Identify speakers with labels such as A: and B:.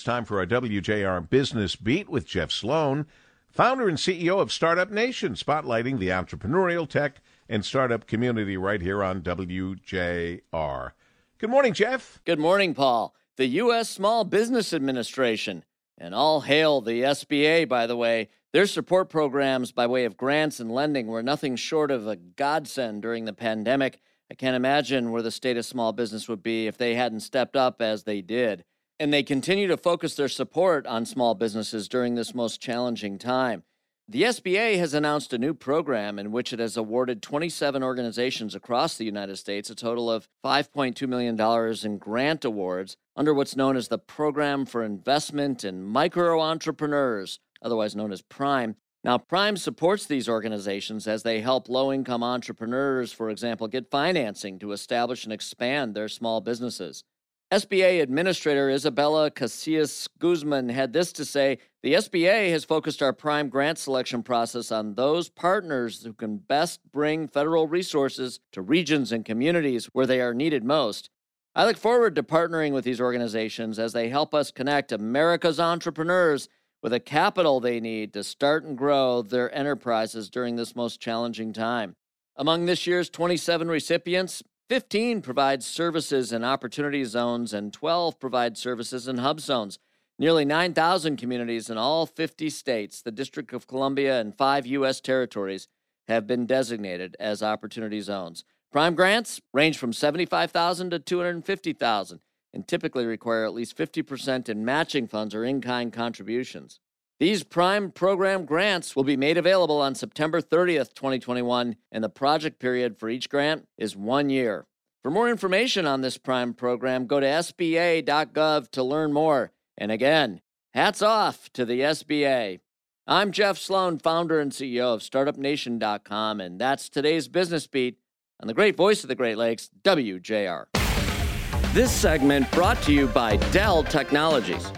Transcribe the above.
A: It's time for our WJR Business Beat with Jeff Sloan, founder and CEO of Startup Nation, spotlighting the entrepreneurial tech and startup community right here on WJR. Good morning, Jeff.
B: Good morning, Paul. The U.S. Small Business Administration, and all hail the SBA, by the way. Their support programs by way of grants and lending were nothing short of a godsend during the pandemic. I can't imagine where the state of small business would be if they hadn't stepped up as they did and they continue to focus their support on small businesses during this most challenging time. The SBA has announced a new program in which it has awarded 27 organizations across the United States a total of $5.2 million in grant awards under what's known as the Program for Investment in Micro Entrepreneurs, otherwise known as PRIME. Now, Prime supports these organizations as they help low income entrepreneurs, for example, get financing to establish and expand their small businesses. SBA Administrator Isabella Casillas Guzman had this to say The SBA has focused our prime grant selection process on those partners who can best bring federal resources to regions and communities where they are needed most. I look forward to partnering with these organizations as they help us connect America's entrepreneurs with the capital they need to start and grow their enterprises during this most challenging time. Among this year's 27 recipients, 15 provide services in opportunity zones, and 12 provide services in hub zones. Nearly 9,000 communities in all 50 states, the District of Columbia, and five U.S. territories have been designated as opportunity zones. Prime grants range from 75,000 to 250,000 and typically require at least 50% in matching funds or in-kind contributions. These Prime program grants will be made available on September 30th, 2021, and the project period for each grant is one year. For more information on this Prime program, go to SBA.gov to learn more. And again, hats off to the SBA. I'm Jeff Sloan, founder and CEO of StartupNation.com, and that's today's business beat on the great voice of the Great Lakes, WJR. This segment brought to you by Dell Technologies.